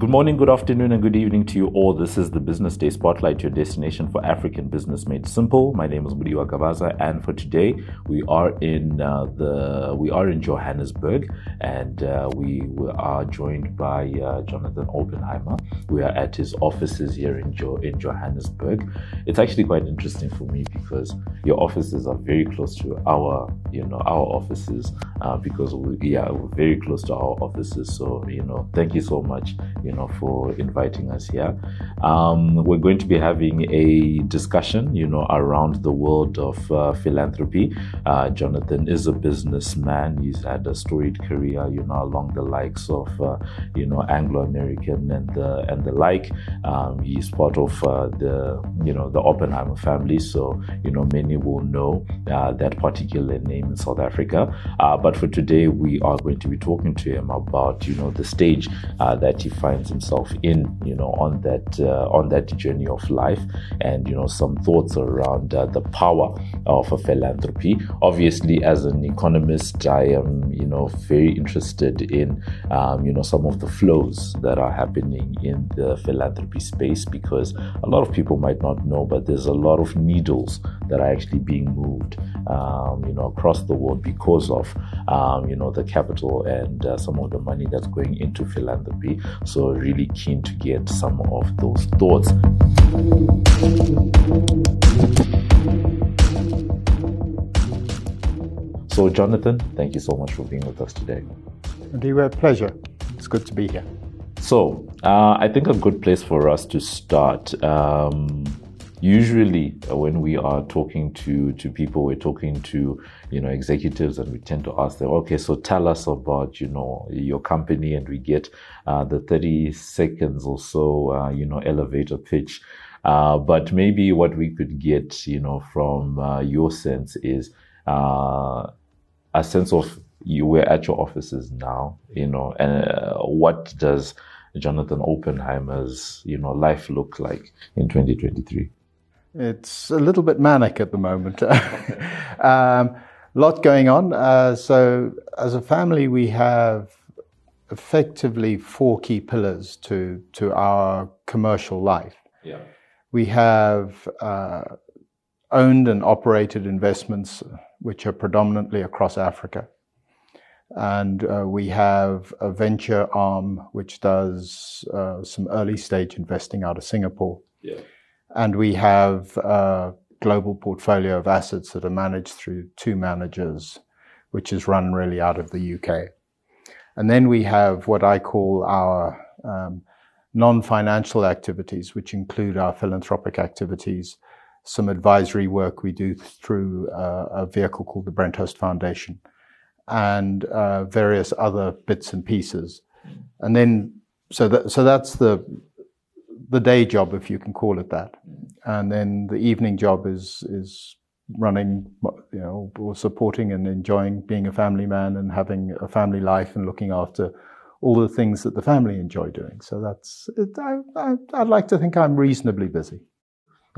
Good morning, good afternoon, and good evening to you all. This is the Business Day Spotlight, your destination for African business made simple. My name is Mudiwa Gavaza, and for today we are in uh, the we are in Johannesburg, and uh, we, we, are joined by uh, Jonathan Oppenheimer. We are at his offices here in jo- in Johannesburg. It's actually quite interesting for me because your offices are very close to our you know our offices uh, because we yeah we're very close to our offices. So you know, thank you so much you know, for inviting us here. Um, we're going to be having a discussion, you know, around the world of uh, philanthropy. Uh, Jonathan is a businessman. He's had a storied career, you know, along the likes of, uh, you know, Anglo American and the and the like. Um, he's part of uh, the, you know, the Oppenheimer family. So, you know, many will know uh, that particular name in South Africa. Uh, but for today, we are going to be talking to him about, you know, the stage that he finds finds himself in, you know, on that uh, on that journey of life, and you know, some thoughts around uh, the power of a philanthropy. Obviously, as an economist, I am, you know, very interested in, um, you know, some of the flows that are happening in the philanthropy space because a lot of people might not know, but there's a lot of needles that are actually being moved, um, you know, across the world because of, um, you know, the capital and uh, some of the money that's going into philanthropy. So really keen to get some of those thoughts. So, Jonathan, thank you so much for being with us today. It was a pleasure. It's good to be here. So, uh, I think a good place for us to start. Um, usually uh, when we are talking to to people we're talking to you know executives and we tend to ask them okay so tell us about you know your company and we get uh, the 30 seconds or so uh, you know elevator pitch. Uh, but maybe what we could get you know from uh, your sense is uh, a sense of you were at your offices now you know and what does Jonathan Oppenheimer's you know life look like in 2023 it's a little bit manic at the moment. A um, lot going on. Uh, so, as a family, we have effectively four key pillars to to our commercial life. Yeah. We have uh, owned and operated investments, which are predominantly across Africa. And uh, we have a venture arm which does uh, some early stage investing out of Singapore. Yeah and we have a global portfolio of assets that are managed through two managers, which is run really out of the UK. And then we have what I call our um, non-financial activities, which include our philanthropic activities, some advisory work we do through uh, a vehicle called the Brenthurst Foundation, and uh, various other bits and pieces. And then, so that, so that's the the day job, if you can call it that. And then the evening job is is running, you know, or supporting and enjoying being a family man and having a family life and looking after all the things that the family enjoy doing. So that's it, I, I, would like to think I'm reasonably busy.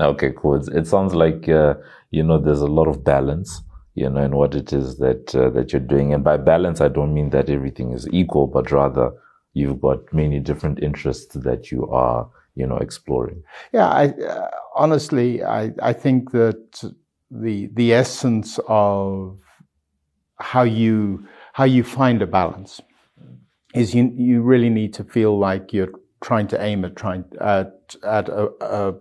Okay, cool. It sounds like uh, you know there's a lot of balance, you know, in what it is that uh, that you're doing. And by balance, I don't mean that everything is equal, but rather you've got many different interests that you are you know exploring. Yeah i uh, honestly i i think that the the essence of how you how you find a balance is you you really need to feel like you're trying to aim at trying at at a, a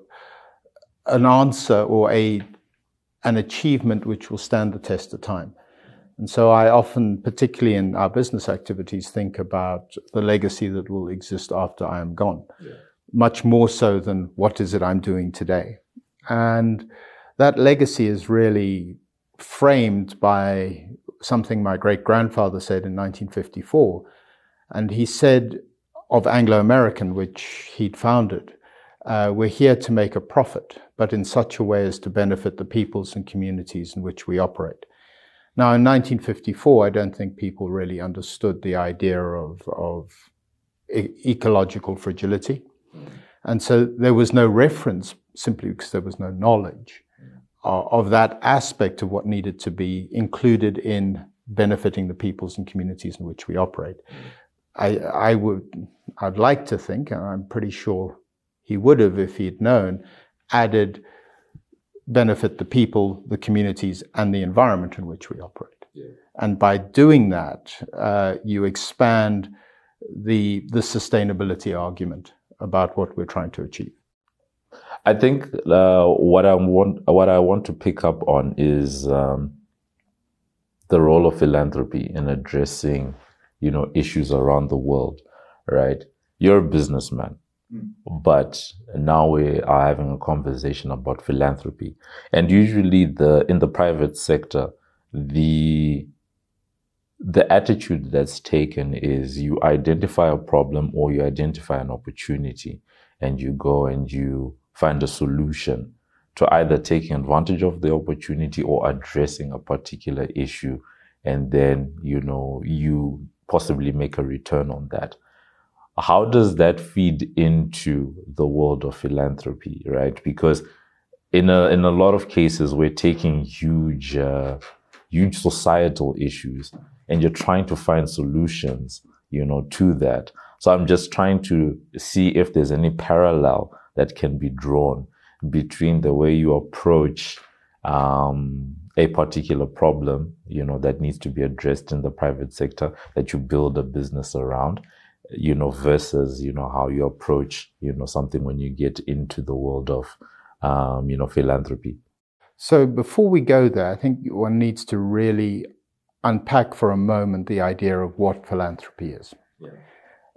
an answer or a an achievement which will stand the test of time. And so I often, particularly in our business activities, think about the legacy that will exist after I am gone. Yeah much more so than what is it I'm doing today. And that legacy is really framed by something my great grandfather said in 1954. And he said of Anglo American, which he'd founded, uh, we're here to make a profit, but in such a way as to benefit the peoples and communities in which we operate. Now, in 1954, I don't think people really understood the idea of, of e- ecological fragility. And so there was no reference simply because there was no knowledge of, of that aspect of what needed to be included in benefiting the peoples and communities in which we operate. I, I would, I'd like to think, and I'm pretty sure he would have if he'd known, added benefit the people, the communities, and the environment in which we operate. Yeah. And by doing that, uh, you expand the the sustainability argument about what we're trying to achieve. I think uh, what I want what I want to pick up on is um, the role of philanthropy in addressing, you know, issues around the world. Right? You're a businessman, mm. but now we are having a conversation about philanthropy, and usually the in the private sector, the the attitude that's taken is you identify a problem or you identify an opportunity and you go and you find a solution to either taking advantage of the opportunity or addressing a particular issue and then you know you possibly make a return on that. How does that feed into the world of philanthropy right? Because in a in a lot of cases we're taking huge uh, huge societal issues and you're trying to find solutions, you know, to that. So I'm just trying to see if there's any parallel that can be drawn between the way you approach um, a particular problem, you know, that needs to be addressed in the private sector that you build a business around, you know, versus, you know, how you approach, you know, something when you get into the world of, um, you know, philanthropy. So before we go there, I think one needs to really unpack for a moment the idea of what philanthropy is. Yeah.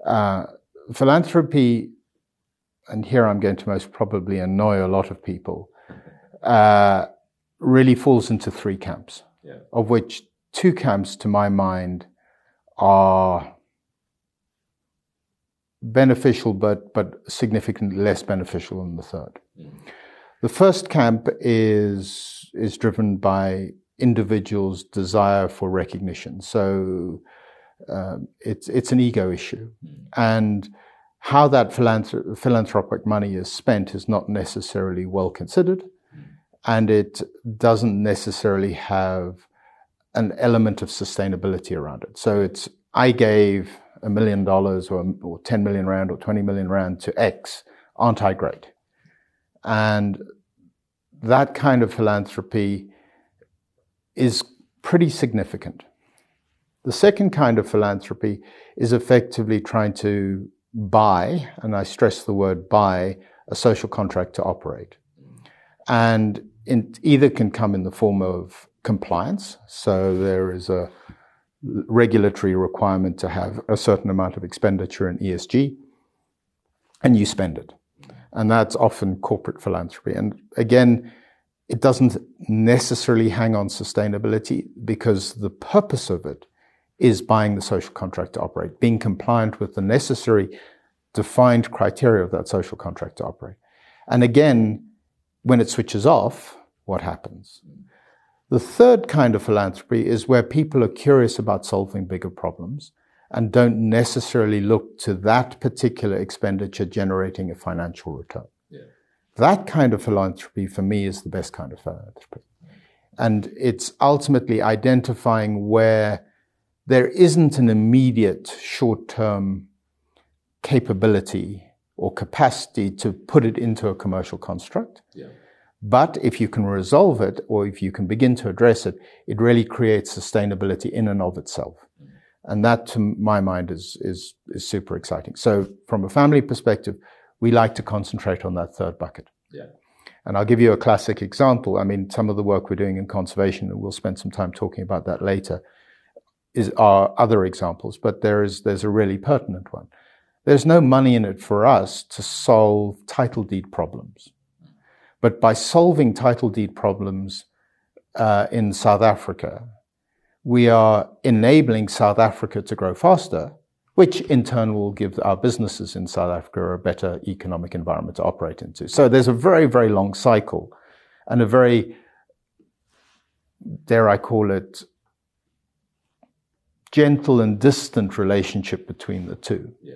Uh, philanthropy, and here I'm going to most probably annoy a lot of people, uh, really falls into three camps, yeah. of which two camps, to my mind, are beneficial but but significantly less beneficial than the third. Mm. The first camp is is driven by individual's desire for recognition. So um, it's it's an ego issue, and how that philanthrop- philanthropic money is spent is not necessarily well considered, and it doesn't necessarily have an element of sustainability around it. So it's I gave a million dollars or, or 10 million rand or 20 million rand to X, aren't I great? And that kind of philanthropy is pretty significant. The second kind of philanthropy is effectively trying to buy, and I stress the word buy, a social contract to operate. And it either can come in the form of compliance, so there is a regulatory requirement to have a certain amount of expenditure in ESG, and you spend it. And that's often corporate philanthropy. And again, it doesn't necessarily hang on sustainability because the purpose of it is buying the social contract to operate, being compliant with the necessary defined criteria of that social contract to operate. And again, when it switches off, what happens? The third kind of philanthropy is where people are curious about solving bigger problems and don't necessarily look to that particular expenditure generating a financial return. That kind of philanthropy for me is the best kind of philanthropy. And it's ultimately identifying where there isn't an immediate short term capability or capacity to put it into a commercial construct. Yeah. But if you can resolve it or if you can begin to address it, it really creates sustainability in and of itself. Mm-hmm. And that, to my mind, is, is, is super exciting. So, from a family perspective, we like to concentrate on that third bucket. Yeah. And I'll give you a classic example. I mean, some of the work we're doing in conservation, and we'll spend some time talking about that later, is are other examples, but there is there's a really pertinent one. There's no money in it for us to solve title deed problems. But by solving title deed problems uh, in South Africa, we are enabling South Africa to grow faster which in turn will give our businesses in South Africa a better economic environment to operate into. So there's a very, very long cycle and a very, dare I call it, gentle and distant relationship between the two. Yeah.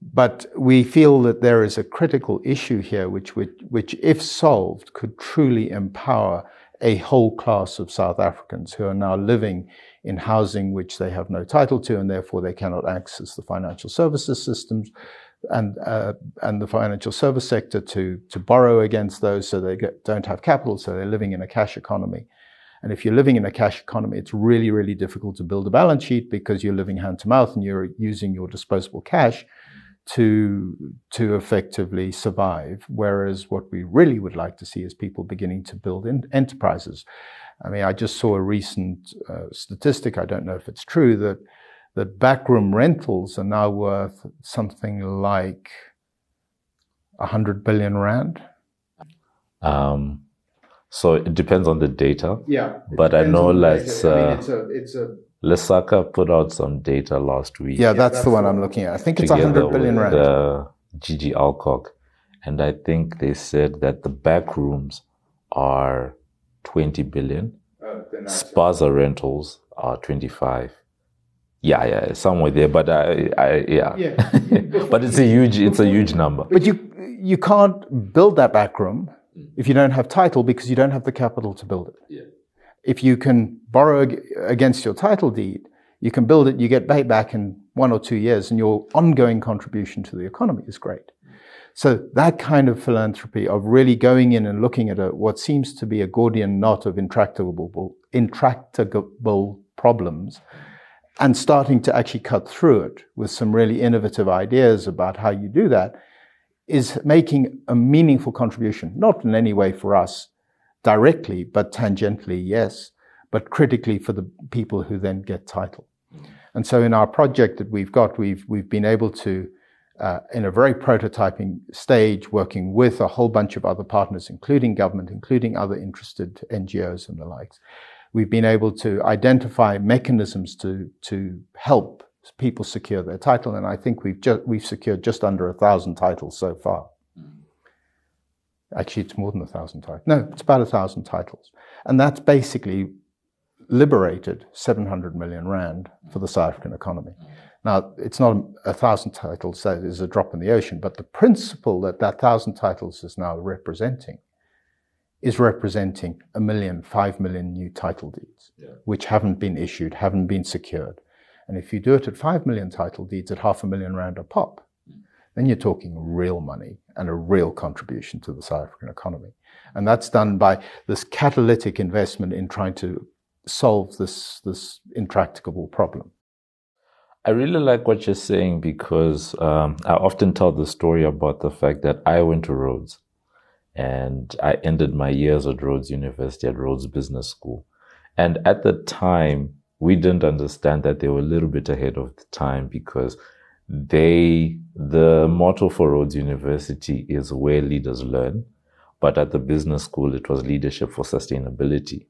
But we feel that there is a critical issue here which, which, which, if solved, could truly empower a whole class of South Africans who are now living in housing which they have no title to, and therefore they cannot access the financial services systems and uh, and the financial service sector to to borrow against those, so they get, don't have capital, so they're living in a cash economy. And if you're living in a cash economy, it's really really difficult to build a balance sheet because you're living hand to mouth and you're using your disposable cash to to effectively survive. Whereas what we really would like to see is people beginning to build enterprises. I mean, I just saw a recent uh, statistic. I don't know if it's true that that backroom rentals are now worth something like a hundred billion rand. Um, so it depends on the data. Yeah, but I know let's. I mean, it's a, it's a Lesaka put out some data last week. Yeah, that's, that's the one I'm looking at. I think it's a hundred billion rand. Uh, GG Alcock, and I think they said that the back rooms are 20 billion. Oh, Spaza rentals are 25. Yeah, yeah, somewhere there, but I, I yeah, yeah. but it's a huge, it's a huge number. But you, you can't build that back room if you don't have title because you don't have the capital to build it. Yeah. If you can borrow against your title deed, you can build it, you get paid back in one or two years, and your ongoing contribution to the economy is great. So that kind of philanthropy of really going in and looking at a, what seems to be a Gordian knot of intractable, intractable problems and starting to actually cut through it with some really innovative ideas about how you do that is making a meaningful contribution, not in any way for us directly, but tangentially, yes, but critically for the people who then get title. And so in our project that we've got, we've, we've been able to uh, in a very prototyping stage, working with a whole bunch of other partners, including government, including other interested NGOs and the likes. We've been able to identify mechanisms to, to help people secure their title, and I think we've just, we've secured just under a thousand titles so far. Actually, it's more than a thousand titles. No, it's about a thousand titles, and that's basically liberated 700 million rand for the South African economy. Now, it's not a thousand titles that is a drop in the ocean, but the principle that that thousand titles is now representing is representing a million, five million new title deeds, yeah. which haven't been issued, haven't been secured. And if you do it at five million title deeds at half a million rand a pop, then you're talking real money and a real contribution to the South African economy. And that's done by this catalytic investment in trying to solve this, this intractable problem. I really like what you're saying because um, I often tell the story about the fact that I went to Rhodes and I ended my years at Rhodes University at Rhodes Business School. And at the time, we didn't understand that they were a little bit ahead of the time because they, the motto for Rhodes University is where leaders learn. But at the business school, it was leadership for sustainability.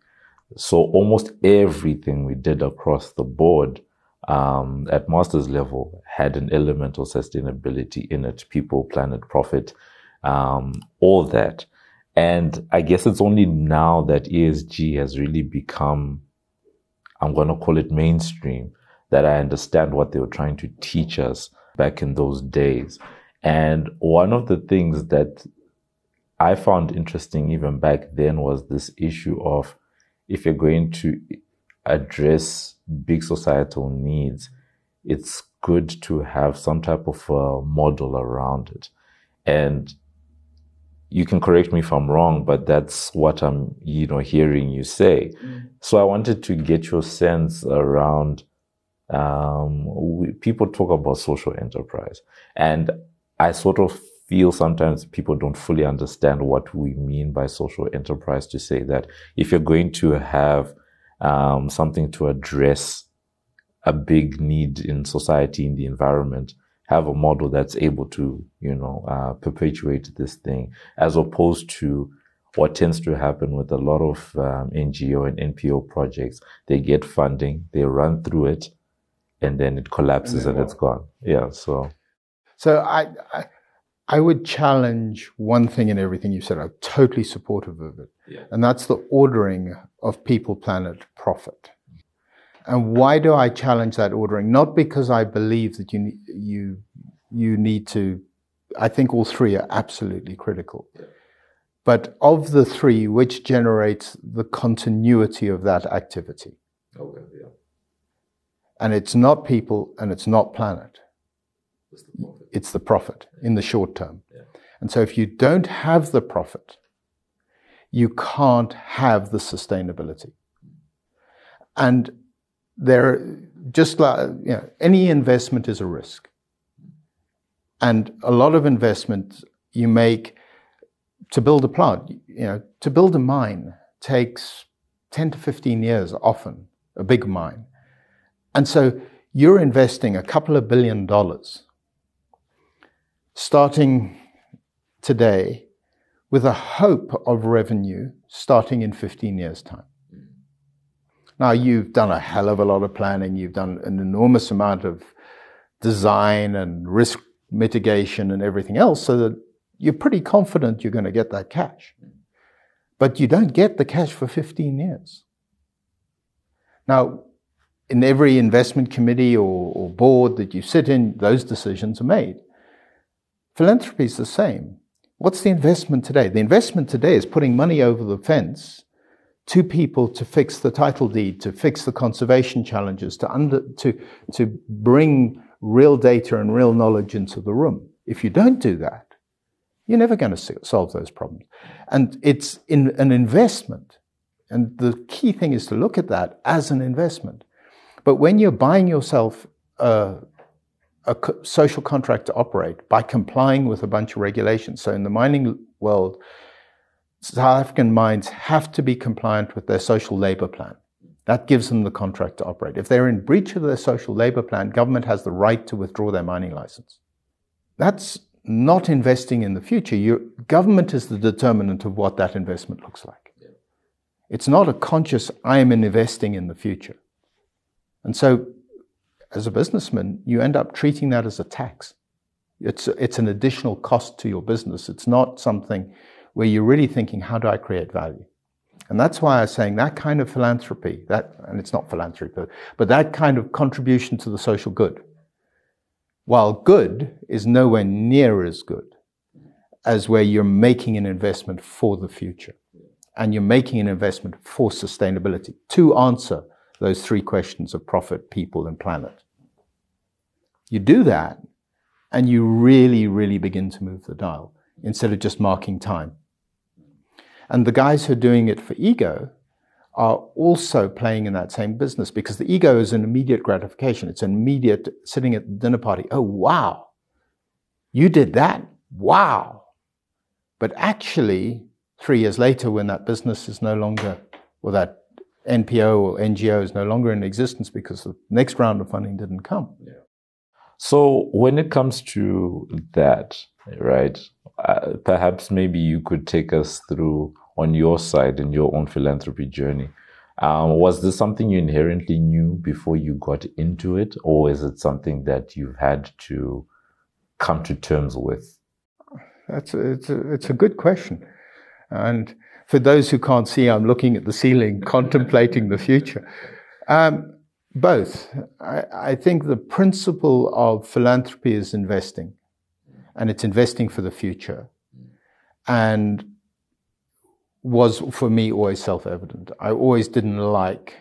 So almost everything we did across the board um, at master's level had an element of sustainability in it people, planet, profit, um, all that. And I guess it's only now that ESG has really become, I'm going to call it mainstream, that I understand what they were trying to teach us back in those days. And one of the things that I found interesting even back then was this issue of if you're going to address big societal needs, it's good to have some type of a model around it. And you can correct me if I'm wrong, but that's what I'm, you know, hearing you say. Mm. So I wanted to get your sense around, um, we, people talk about social enterprise and I sort of feel sometimes people don't fully understand what we mean by social enterprise to say that if you're going to have um, something to address a big need in society, in the environment, have a model that's able to, you know, uh, perpetuate this thing, as opposed to what tends to happen with a lot of um, NGO and NPO projects. They get funding, they run through it, and then it collapses and, and it's gone. Yeah. So, so I, I, I would challenge one thing in everything you said. I'm totally supportive of it, yeah. and that's the ordering of people, planet, profit. And why do I challenge that ordering? Not because I believe that you you you need to. I think all three are absolutely critical. Yeah. but of the three, which generates the continuity of that activity? Okay, yeah. And it's not people and it's not planet. That's the profit. It's the profit in the short term. Yeah. And so if you don't have the profit, you can't have the sustainability. And there, just like, you know, any investment is a risk. And a lot of investment you make to build a plant, you know, to build a mine takes 10 to 15 years often, a big mine. And so you're investing a couple of billion dollars starting today with a hope of revenue starting in 15 years' time. Now, you've done a hell of a lot of planning, you've done an enormous amount of design and risk mitigation and everything else, so that you're pretty confident you're going to get that cash. But you don't get the cash for 15 years. Now, in every investment committee or, or board that you sit in, those decisions are made. Philanthropy is the same. What's the investment today? The investment today is putting money over the fence to people to fix the title deed, to fix the conservation challenges, to, under, to, to bring real data and real knowledge into the room. If you don't do that, you're never going to solve those problems. And it's in an investment. And the key thing is to look at that as an investment. But when you're buying yourself a, a social contract to operate by complying with a bunch of regulations, so in the mining world, South African mines have to be compliant with their social labor plan. That gives them the contract to operate. If they're in breach of their social labor plan, government has the right to withdraw their mining license. That's not investing in the future. Your government is the determinant of what that investment looks like. It's not a conscious, I am investing in the future. And so, as a businessman, you end up treating that as a tax. It's, it's an additional cost to your business. It's not something where you're really thinking, how do I create value? And that's why I was saying that kind of philanthropy, that, and it's not philanthropy, but, but that kind of contribution to the social good, while good is nowhere near as good as where you're making an investment for the future and you're making an investment for sustainability to answer those three questions of profit, people, and planet. You do that and you really, really begin to move the dial instead of just marking time. And the guys who are doing it for ego are also playing in that same business because the ego is an immediate gratification. It's an immediate sitting at the dinner party. Oh, wow. You did that? Wow. But actually, three years later, when that business is no longer, or that NPO or NGO is no longer in existence because the next round of funding didn't come. Yeah. So when it comes to that, right, uh, perhaps maybe you could take us through on your side in your own philanthropy journey. Um, was this something you inherently knew before you got into it, or is it something that you've had to come to terms with? That's a, it's, a, it's a good question. And for those who can't see, I'm looking at the ceiling, contemplating the future. Um, both. I, I think the principle of philanthropy is investing, and it's investing for the future. And was for me always self-evident. I always didn't like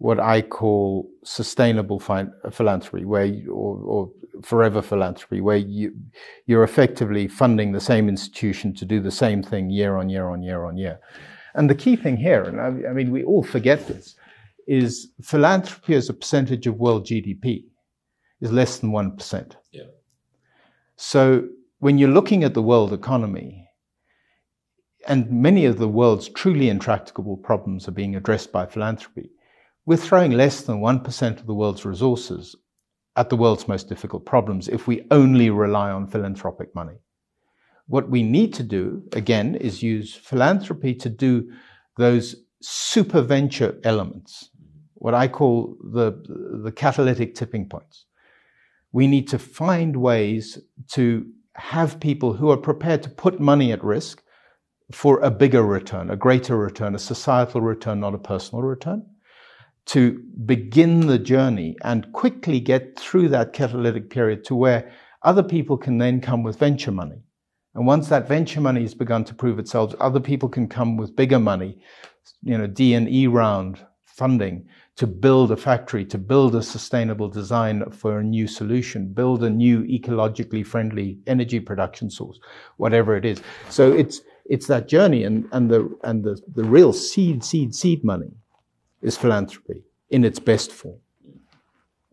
what I call sustainable philanthropy, where you, or, or, forever philanthropy, where you you're effectively funding the same institution to do the same thing year on year on year on year. And the key thing here, and I, I mean we all forget this, is philanthropy as a percentage of world GDP is less than one percent. Yeah. So when you're looking at the world economy, and many of the world's truly intractable problems are being addressed by philanthropy. We're throwing less than 1% of the world's resources at the world's most difficult problems if we only rely on philanthropic money. What we need to do, again, is use philanthropy to do those super venture elements, what I call the, the catalytic tipping points. We need to find ways to have people who are prepared to put money at risk for a bigger return, a greater return, a societal return, not a personal return, to begin the journey and quickly get through that catalytic period to where other people can then come with venture money And once that venture money has begun to prove itself, other people can come with bigger money, you know, D and E round funding to build a factory, to build a sustainable design for a new solution, build a new ecologically friendly energy production source, whatever it is. So it's it's that journey and, and the and the, the real seed, seed, seed money is philanthropy in its best form.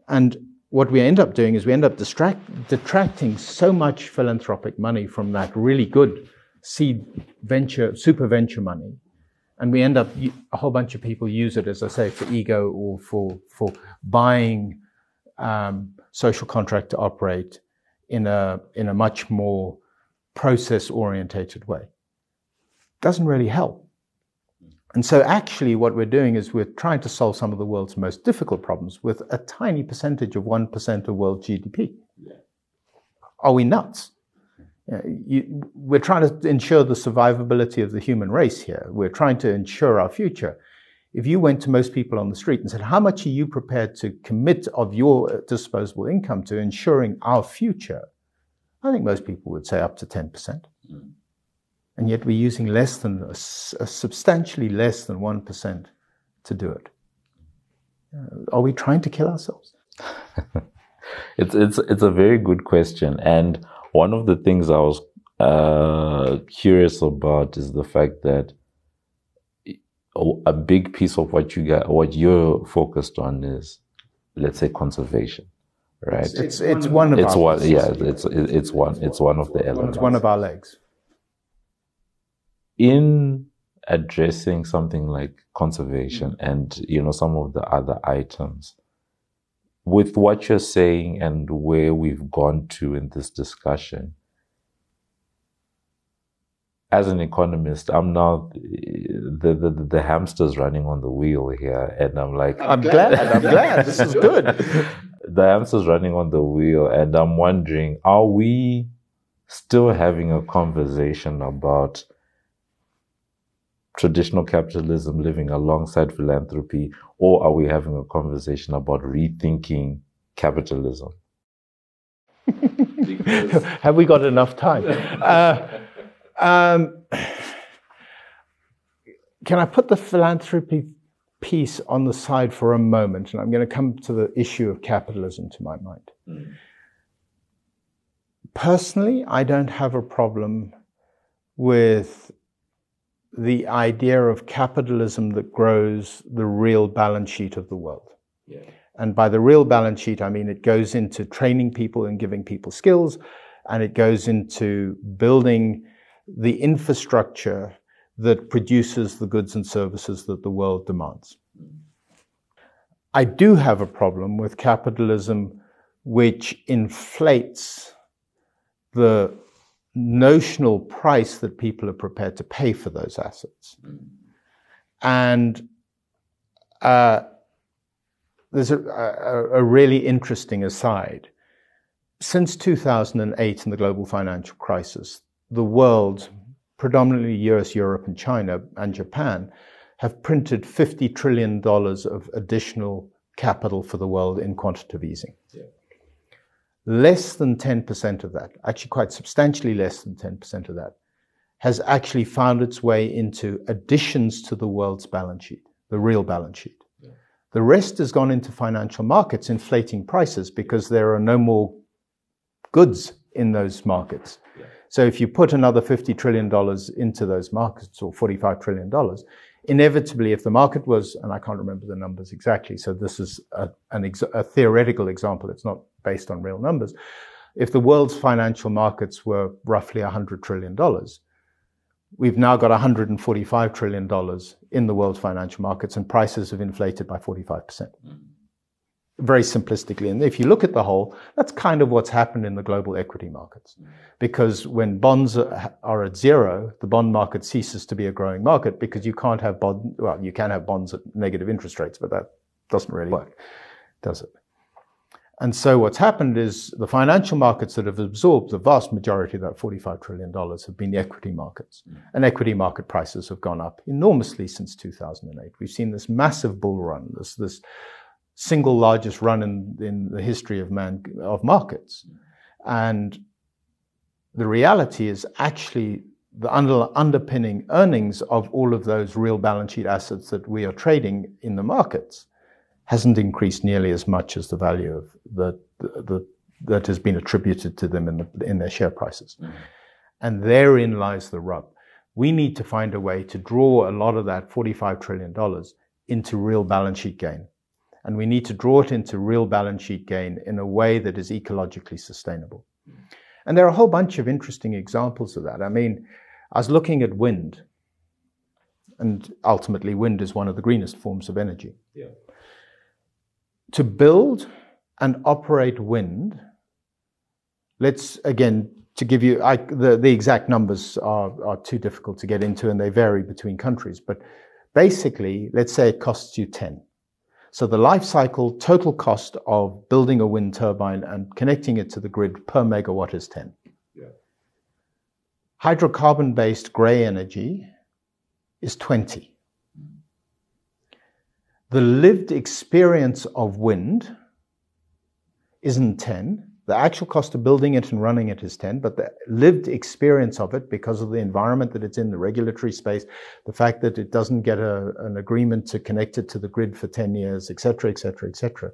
And what we end up doing is we end up distract, detracting so much philanthropic money from that really good seed venture, super venture money. And we end up, a whole bunch of people use it, as I say, for ego or for, for buying um, social contract to operate in a, in a much more process orientated way. Doesn't really help. And so, actually, what we're doing is we're trying to solve some of the world's most difficult problems with a tiny percentage of 1% of world GDP. Yeah. Are we nuts? You know, you, we're trying to ensure the survivability of the human race here. We're trying to ensure our future. If you went to most people on the street and said, How much are you prepared to commit of your disposable income to ensuring our future? I think most people would say up to 10%. Mm and yet we're using less than a, a substantially less than 1% to do it. Uh, are we trying to kill ourselves? it's it's it's a very good question, and one of the things I was uh, curious about is the fact that a big piece of what you got, what you're focused on is, let's say, conservation, right? It's it's, it's one of it's one yeah it's it's one it's one of the elements. It's one of our legs in addressing something like conservation mm-hmm. and you know some of the other items with what you're saying and where we've gone to in this discussion as an economist i'm now the, the the hamster's running on the wheel here and i'm like i'm glad i'm glad this is good. The hamster's running on the wheel and i'm wondering are we still having a conversation about traditional capitalism living alongside philanthropy, or are we having a conversation about rethinking capitalism? Have we got enough time? Uh, um, can I put the philanthropy piece on the side for a moment? And I'm going to come to the issue of capitalism to my mind. Mm. Personally, I don't have a problem with the idea of capitalism that grows the real balance sheet of the world. Yeah. And by the real balance sheet, I mean it goes into training people and giving people skills, and it goes into building the infrastructure that produces the goods and services that the world demands. I do have a problem with capitalism which inflates the notional price that people are prepared to pay for those assets. And uh, there's a, a, a, really interesting aside. Since 2008 and the global financial crisis, the world, predominantly US, Europe, and China, and Japan, have printed $50 trillion of additional capital for the world in quantitative easing. Yeah less than 10% of that, actually quite substantially less than 10% of that, has actually found its way into additions to the world's balance sheet, the real balance sheet. Yeah. The rest has gone into financial markets, inflating prices because there are no more goods in those markets. Yeah. So if you put another $50 trillion into those markets, or $45 trillion, inevitably, if the market was, and I can't remember the numbers exactly, so this is a, ex- a, theoretical example, it's not based on real numbers. If the world's financial markets were roughly $100 trillion, we've now got $145 trillion in the world's financial markets, and prices have inflated by 45%. Mm very simplistically. And if you look at the whole, that's kind of what's happened in the global equity markets. Because when bonds are at zero, the bond market ceases to be a growing market because you can't have bond, well, you can have bonds at negative interest rates, but that doesn't really work, does it? And so what's happened is the financial markets that have absorbed the vast majority of that $45 trillion have been the equity markets. Mm. And equity market prices have gone up enormously since 2008. We've seen this massive bull run, this, this single largest run in, in the history of man of markets. And the reality is actually the under, underpinning earnings of all of those real balance sheet assets that we are trading in the markets hasn't increased nearly as much as the value of the, the, the that has been attributed to them in, the, in their share prices. Mm-hmm. And therein lies the rub. We need to find a way to draw a lot of that $45 trillion into real balance sheet gain. And we need to draw it into real balance sheet gain in a way that is ecologically sustainable. And there are a whole bunch of interesting examples of that. I mean, I was looking at wind, and ultimately, wind is one of the greenest forms of energy. Yeah. To build and operate wind, let's again to give you I, the, the exact numbers are, are too difficult to get into and they vary between countries but basically let's say it costs you 10 so the life cycle total cost of building a wind turbine and connecting it to the grid per megawatt is 10 yeah. hydrocarbon based gray energy is 20 the lived experience of wind isn't 10 the actual cost of building it and running it is 10, but the lived experience of it because of the environment that it's in, the regulatory space, the fact that it doesn't get a, an agreement to connect it to the grid for 10 years, et cetera, et cetera, et cetera,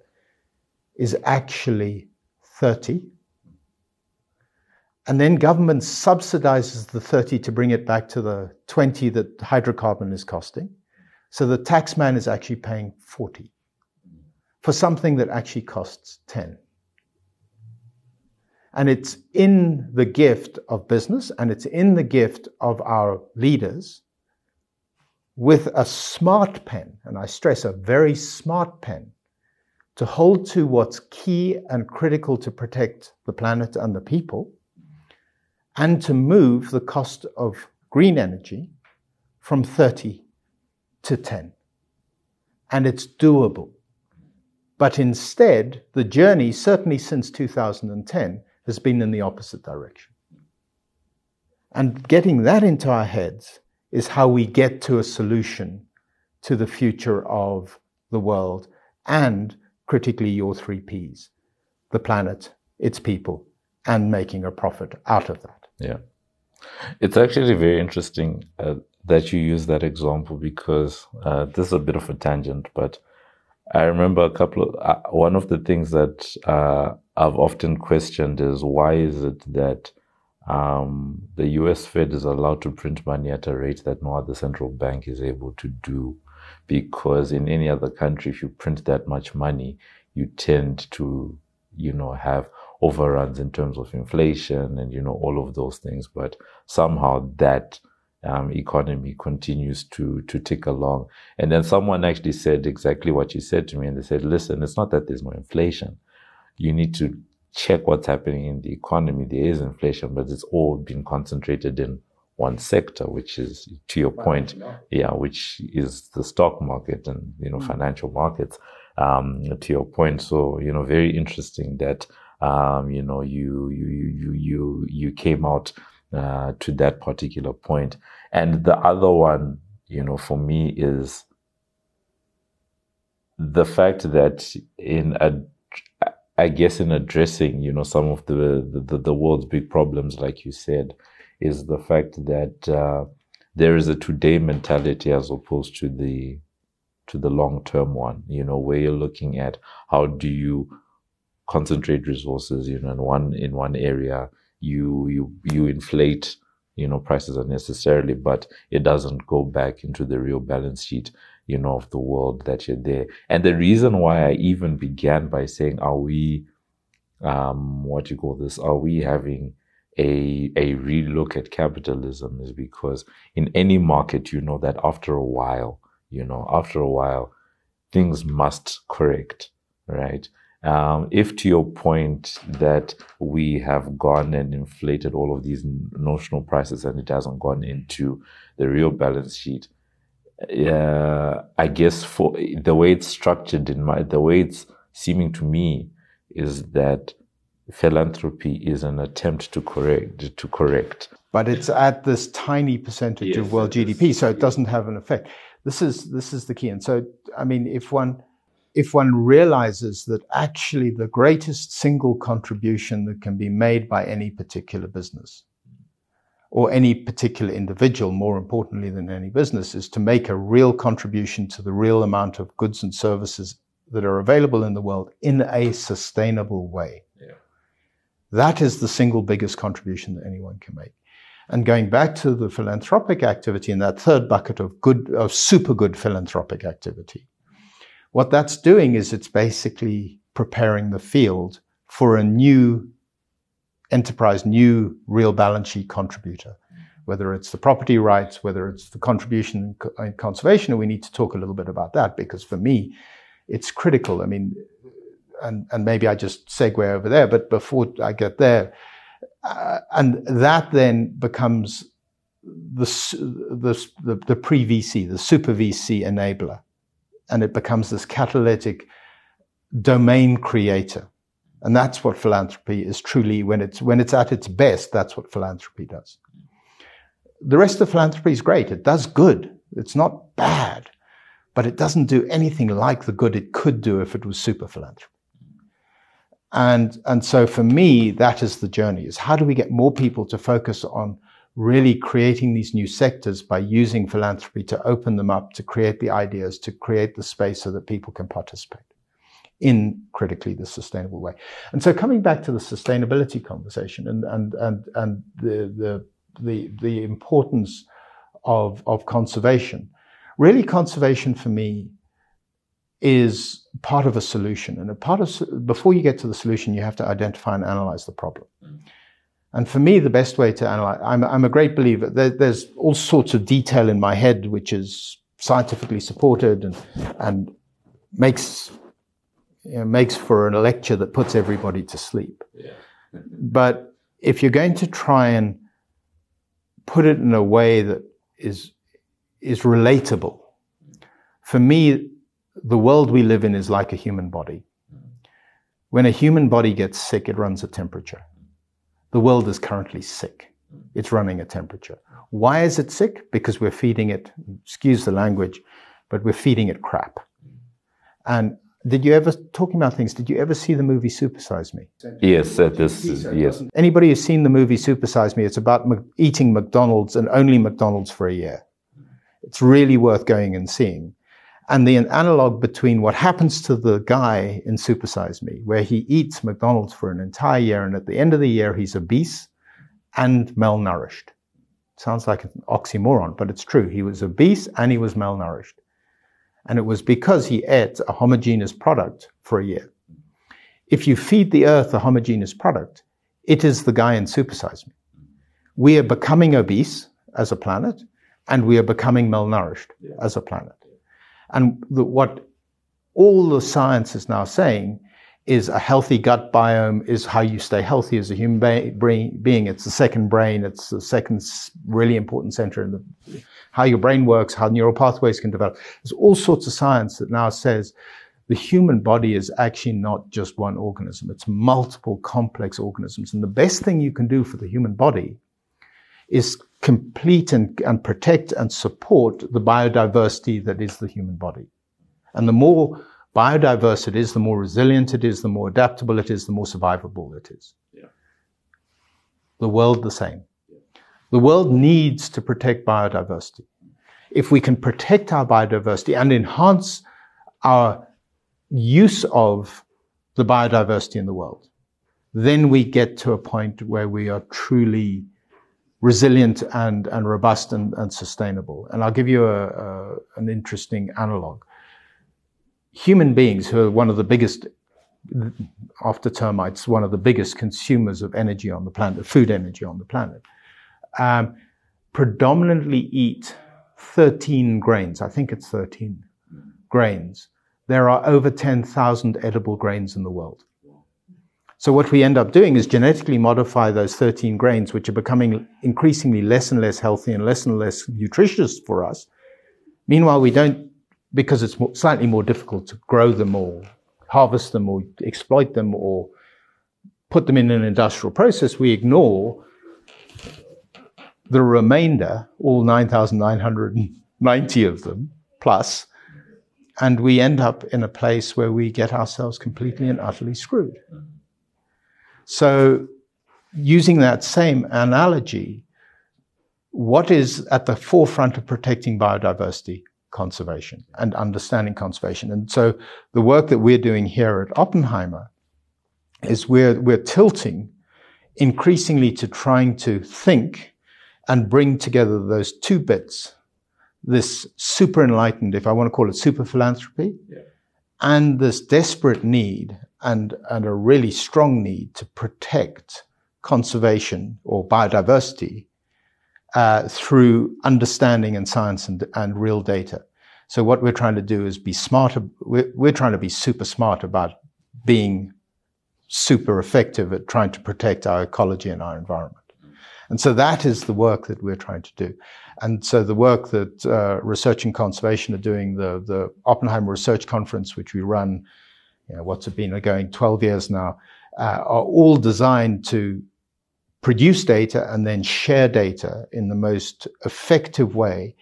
is actually 30. And then government subsidizes the 30 to bring it back to the 20 that hydrocarbon is costing. So the taxman is actually paying 40 for something that actually costs 10. And it's in the gift of business and it's in the gift of our leaders with a smart pen, and I stress a very smart pen, to hold to what's key and critical to protect the planet and the people, and to move the cost of green energy from 30 to 10. And it's doable. But instead, the journey, certainly since 2010, has been in the opposite direction. And getting that into our heads is how we get to a solution to the future of the world and critically your three P's the planet, its people, and making a profit out of that. Yeah. It's actually very interesting uh, that you use that example because uh, this is a bit of a tangent, but I remember a couple of uh, one of the things that uh, I've often questioned is why is it that um, the U.S. Fed is allowed to print money at a rate that no other central bank is able to do? Because in any other country, if you print that much money, you tend to, you know, have overruns in terms of inflation and you know all of those things. But somehow that um, economy continues to to tick along. And then someone actually said exactly what you said to me, and they said, "Listen, it's not that there's no inflation. You need to check what's happening in the economy. There is inflation, but it's all been concentrated in one sector, which is to your point, yeah, which is the stock market and you know mm. financial markets. Um, to your point, so you know, very interesting that." Um, you know, you you you you you came out uh, to that particular point. And the other one, you know, for me is the fact that in a, I guess in addressing, you know, some of the, the, the world's big problems, like you said, is the fact that uh, there is a today mentality as opposed to the to the long term one. You know, where you're looking at how do you concentrate resources, you know, in one in one area you you you inflate you know prices unnecessarily but it doesn't go back into the real balance sheet you know of the world that you're there. And the reason why i even began by saying are we um what do you call this are we having a a relook at capitalism is because in any market you know that after a while you know after a while things must correct right um, if to your point that we have gone and inflated all of these notional prices and it hasn't gone into the real balance sheet, uh, I guess for the way it's structured in my, the way it's seeming to me is that philanthropy is an attempt to correct, to correct. But it's at this tiny percentage yes, of world GDP, so it doesn't have an effect. This is, this is the key. And so, I mean, if one, if one realizes that actually the greatest single contribution that can be made by any particular business or any particular individual, more importantly than any business, is to make a real contribution to the real amount of goods and services that are available in the world in a sustainable way. Yeah. That is the single biggest contribution that anyone can make. And going back to the philanthropic activity in that third bucket of good, of super good philanthropic activity, what that's doing is it's basically preparing the field for a new enterprise new real balance sheet contributor, whether it's the property rights, whether it's the contribution in conservation. And we need to talk a little bit about that because for me, it's critical. I mean, and, and maybe I just segue over there, but before I get there, uh, and that then becomes the, the, the, the pre VC, the super VC enabler. And it becomes this catalytic domain creator and that's what philanthropy is truly when it's, when it's at its best, that's what philanthropy does. The rest of philanthropy is great. It does good. It's not bad, but it doesn't do anything like the good it could do if it was super philanthropy. And, and so for me, that is the journey is how do we get more people to focus on really creating these new sectors by using philanthropy to open them up, to create the ideas, to create the space so that people can participate in critically the sustainable way. And so coming back to the sustainability conversation and, and, and, and the, the, the, the importance of, of conservation, really conservation for me is part of a solution. And a part of, before you get to the solution, you have to identify and analyze the problem. And for me, the best way to analyze, I'm, I'm a great believer. There, there's all sorts of detail in my head, which is scientifically supported and, and makes you know, makes for a lecture that puts everybody to sleep. Yeah. but if you're going to try and put it in a way that is is relatable, for me, the world we live in is like a human body. Mm. When a human body gets sick, it runs a temperature. The world is currently sick. It's running a temperature. Why is it sick? Because we're feeding it, excuse the language, but we're feeding it crap. And did you ever talking about things? Did you ever see the movie Supersize Me? Yes, uh, this yes. Anybody who's seen the movie Supersize Me? It's about eating McDonald's and only McDonald's for a year. It's really worth going and seeing. And the analog between what happens to the guy in Supersize Me, where he eats McDonald's for an entire year, and at the end of the year he's obese and malnourished. Sounds like an oxymoron, but it's true. He was obese and he was malnourished. And it was because he ate a homogeneous product for a year. If you feed the earth a homogeneous product, it is the guy in Supersize Me. We are becoming obese as a planet, and we are becoming malnourished yeah. as a planet. And the, what all the science is now saying is a healthy gut biome is how you stay healthy as a human being. It's the second brain. It's the second really important center in the how your brain works, how neural pathways can develop. There's all sorts of science that now says the human body is actually not just one organism. It's multiple complex organisms. And the best thing you can do for the human body is complete and, and protect and support the biodiversity that is the human body. And the more biodiverse it is, the more resilient it is, the more adaptable it is, the more survivable it is. Yeah. The world the same. Yeah. The world needs to protect biodiversity. If we can protect our biodiversity and enhance our use of the biodiversity in the world, then we get to a point where we are truly resilient and, and robust and, and sustainable. And I'll give you a, a, an interesting analog. Human beings, who are one of the biggest, after termites, one of the biggest consumers of energy on the planet, food energy on the planet, um, predominantly eat 13 grains. I think it's 13 grains. There are over 10,000 edible grains in the world. So what we end up doing is genetically modify those 13 grains, which are becoming increasingly less and less healthy and less and less nutritious for us. Meanwhile, we don't, because it's slightly more difficult to grow them or harvest them or exploit them or put them in an industrial process, we ignore the remainder, all 9,990 of them plus, and we end up in a place where we get ourselves completely and utterly screwed. So, using that same analogy, what is at the forefront of protecting biodiversity conservation and understanding conservation. And so the work that we're doing here at Oppenheimer is we're, we're tilting increasingly to trying to think and bring together those two bits, this super enlightened, if I want to call it super philanthropy, yeah. and this desperate need and, and a really strong need to protect conservation or biodiversity uh, through understanding and science and, and real data. So what we're trying to do is be smarter. We're, we're trying to be super smart about being super effective at trying to protect our ecology and our environment. And so that is the work that we're trying to do. And so the work that uh, Research and Conservation are doing, the, the Oppenheimer Research Conference, which we run, you know, what's been going 12 years now, uh, are all designed to produce data and then share data in the most effective way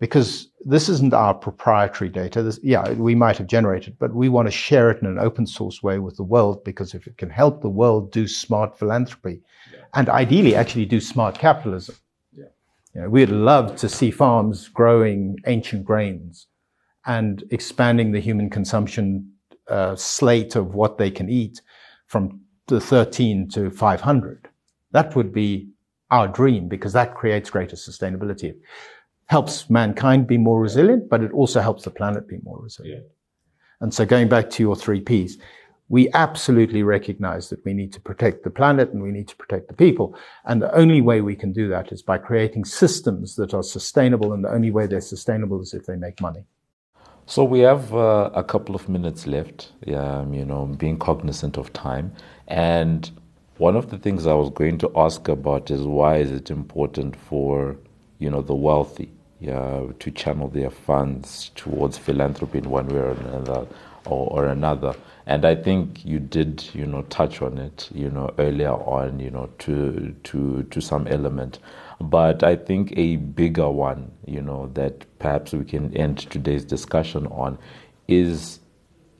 because this isn't our proprietary data. This, yeah, we might have generated, but we want to share it in an open source way with the world because if it can help the world do smart philanthropy yeah. and ideally actually do smart capitalism, yeah. you know, we'd love to see farms growing ancient grains and expanding the human consumption uh, slate of what they can eat from the 13 to 500. That would be our dream because that creates greater sustainability. It helps mankind be more resilient, but it also helps the planet be more resilient. Yeah. And so going back to your three Ps, we absolutely recognize that we need to protect the planet and we need to protect the people. And the only way we can do that is by creating systems that are sustainable. And the only way they're sustainable is if they make money. So we have uh, a couple of minutes left, um, you know, being cognizant of time. And one of the things I was going to ask about is why is it important for you know the wealthy yeah, to channel their funds towards philanthropy in one way or another or, or another. And I think you did, you know, touch on it, you know, earlier on, you know, to to to some element. But I think a bigger one, you know, that perhaps we can end today's discussion on is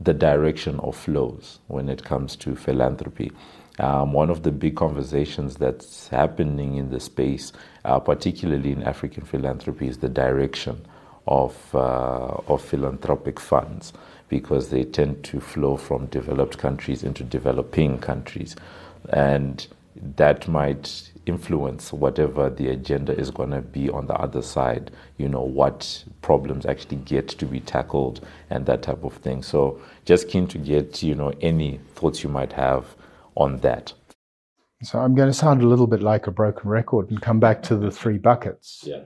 the direction of flows when it comes to philanthropy. Um, one of the big conversations that's happening in the space, uh, particularly in African philanthropy, is the direction of uh, of philanthropic funds because they tend to flow from developed countries into developing countries, and that might influence whatever the agenda is going to be on the other side. You know what problems actually get to be tackled and that type of thing. So, just keen to get you know any thoughts you might have on that. So I'm going to sound a little bit like a broken record and come back to the three buckets. Yeah.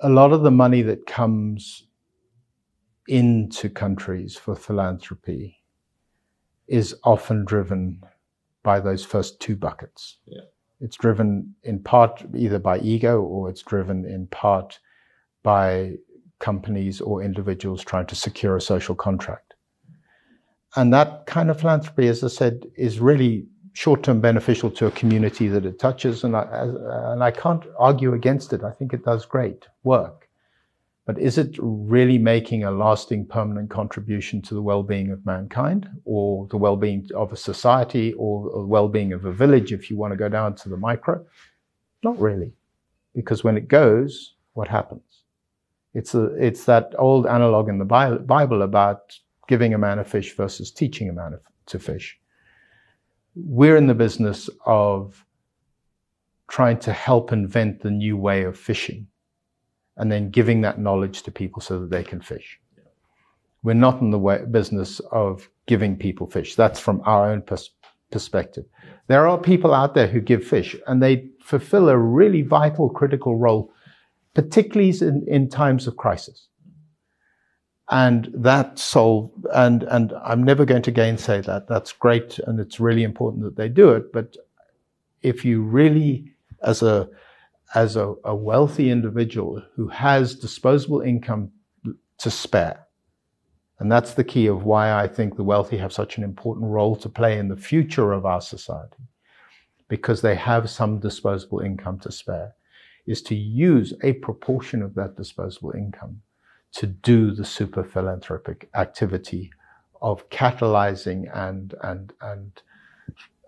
A lot of the money that comes into countries for philanthropy is often driven by those first two buckets. Yeah. It's driven in part either by ego or it's driven in part by companies or individuals trying to secure a social contract. And that kind of philanthropy, as I said, is really short-term beneficial to a community that it touches, and I, and I can't argue against it. I think it does great work. But is it really making a lasting, permanent contribution to the well-being of mankind, or the well-being of a society, or the well-being of a village, if you want to go down to the micro? Not really, because when it goes, what happens? It's a, it's that old analog in the Bible about giving a man a fish versus teaching a man to fish. We're in the business of trying to help invent the new way of fishing and then giving that knowledge to people so that they can fish. We're not in the way, business of giving people fish. That's from our own pers- perspective. There are people out there who give fish and they fulfill a really vital, critical role, particularly in, in times of crisis. And that solve, and, and I'm never going to gainsay that. That's great. And it's really important that they do it. But if you really, as a, as a, a wealthy individual who has disposable income to spare, and that's the key of why I think the wealthy have such an important role to play in the future of our society, because they have some disposable income to spare, is to use a proportion of that disposable income to do the super philanthropic activity of catalyzing and and and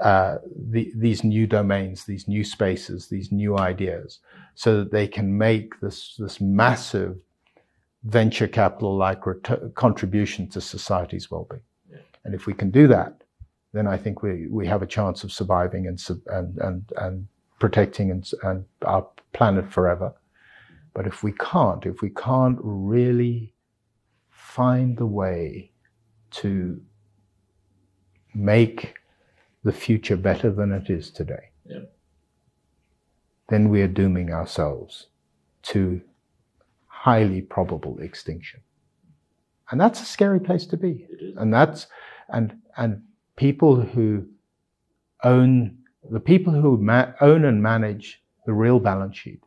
uh, the, these new domains, these new spaces, these new ideas, so that they can make this, this massive venture capital like ret- contribution to society's well-being. Yeah. And if we can do that, then I think we, we have a chance of surviving and, and, and, and protecting and, and our planet forever. But if we can't, if we can't really find the way to make the future better than it is today, yeah. then we are dooming ourselves to highly probable extinction. And that's a scary place to be. And that's, and, and people who own, the people who ma- own and manage the real balance sheet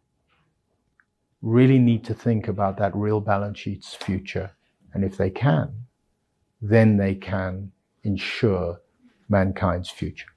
really need to think about that real balance sheet's future. And if they can, then they can ensure mankind's future.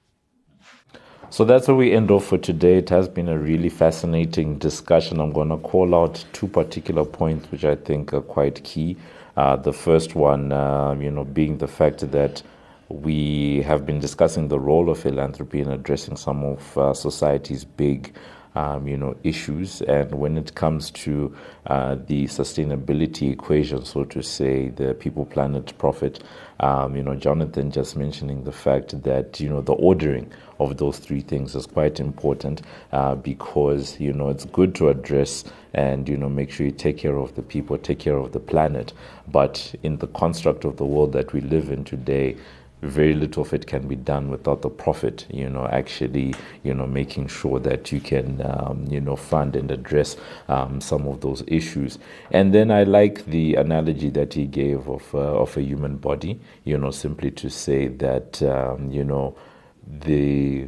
So that's where we end off for today. It has been a really fascinating discussion. I'm going to call out two particular points which I think are quite key. Uh, the first one, uh, you know, being the fact that we have been discussing the role of philanthropy in addressing some of uh, society's big um, you know, issues. And when it comes to uh, the sustainability equation, so to say, the people, planet, profit, um, you know, Jonathan just mentioning the fact that, you know, the ordering of those three things is quite important uh, because, you know, it's good to address and, you know, make sure you take care of the people, take care of the planet. But in the construct of the world that we live in today, very little of it can be done without the profit, you know, actually, you know, making sure that you can, um, you know, fund and address um, some of those issues. And then I like the analogy that he gave of, uh, of a human body, you know, simply to say that, um, you know, the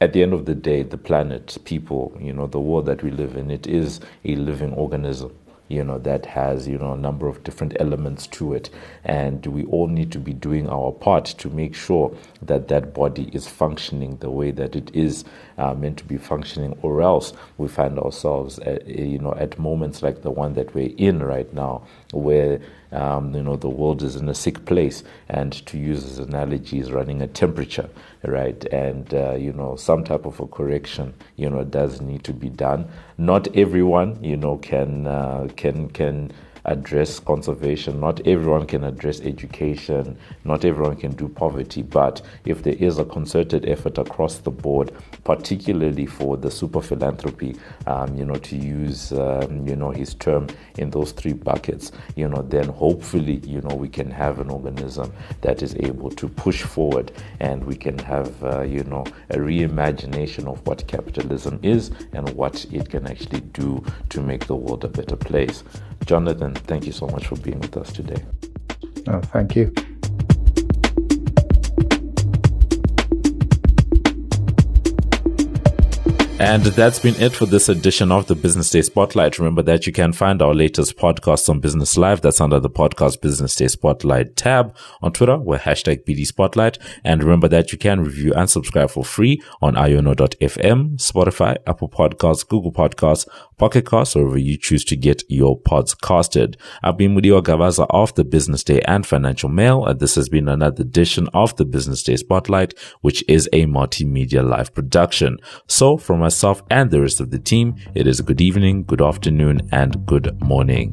at the end of the day, the planet, people, you know, the world that we live in, it is a living organism you know, that has, you know, a number of different elements to it. And we all need to be doing our part to make sure that that body is functioning the way that it is uh, meant to be functioning, or else we find ourselves, at, you know, at moments like the one that we're in right now, where um, you know, the world is in a sick place, and to use this analogy, is running a temperature, right? And uh, you know, some type of a correction, you know, does need to be done. Not everyone, you know, can uh, can can address conservation. Not everyone can address education. Not everyone can do poverty. But if there is a concerted effort across the board, particularly for the super philanthropy, um, you know, to use, um, you know, his term in those three buckets, you know, then hopefully, you know, we can have an organism that is able to push forward and we can have, uh, you know, a reimagination of what capitalism is and what it can actually do to make the world a better place. Jonathan, thank you so much for being with us today. Oh, thank you. And that's been it for this edition of the Business Day Spotlight. Remember that you can find our latest podcast on Business Live. That's under the podcast Business Day Spotlight tab on Twitter with hashtag BD Spotlight. And remember that you can review and subscribe for free on iono.fm, Spotify, Apple Podcasts, Google Podcasts, Pocket Casts, or wherever you choose to get your pods casted. I've been Mudiwa Gavaza of the Business Day and Financial Mail. And this has been another edition of the Business Day Spotlight, which is a multimedia live production. So for myself and the rest of the team, it is a good evening, good afternoon, and good morning.